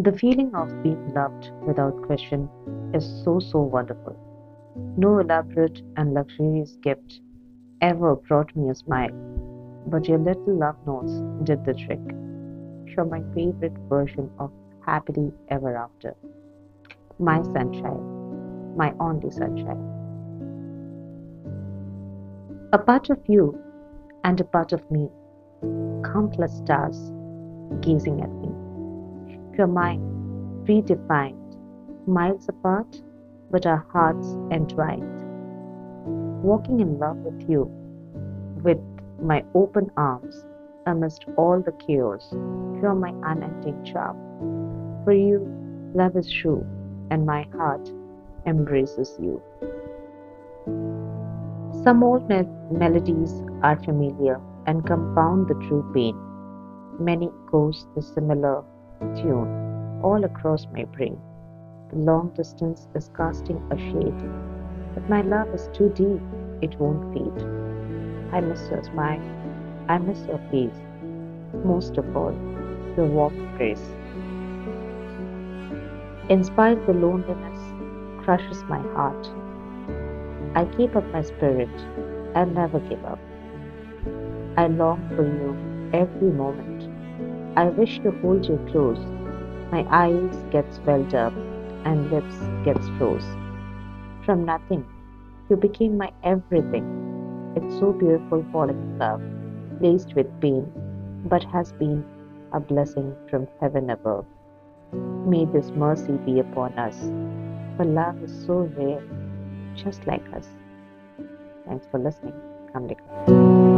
The feeling of being loved without question is so, so wonderful. No elaborate and luxurious gift ever brought me a smile, but your little love notes did the trick. You're my favorite version of happily ever after. My sunshine, my only sunshine. A part of you and a part of me, countless stars gazing at me. You're mine, predefined, miles apart, but our hearts entwined. Walking in love with you, with my open arms, amidst all the chaos, you're my unending charm. For you, love is true, and my heart embraces you. Some old me- melodies are familiar and compound the true pain. Many echoes the similar tune all across my brain. The long distance is casting a shade, but my love is too deep, it won't fade. I miss your smile, I miss your face, most of all, your warm embrace. In spite the loneliness crushes my heart, I keep up my spirit and never give up. I long for you every moment. I wish to hold you close. My eyes get swelled up and lips get froze. From nothing, you became my everything. It's so beautiful falling in love, laced with pain, but has been a blessing from heaven above. May this mercy be upon us, for love is so rare, just like us. Thanks for listening. Kamlika.